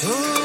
Oh.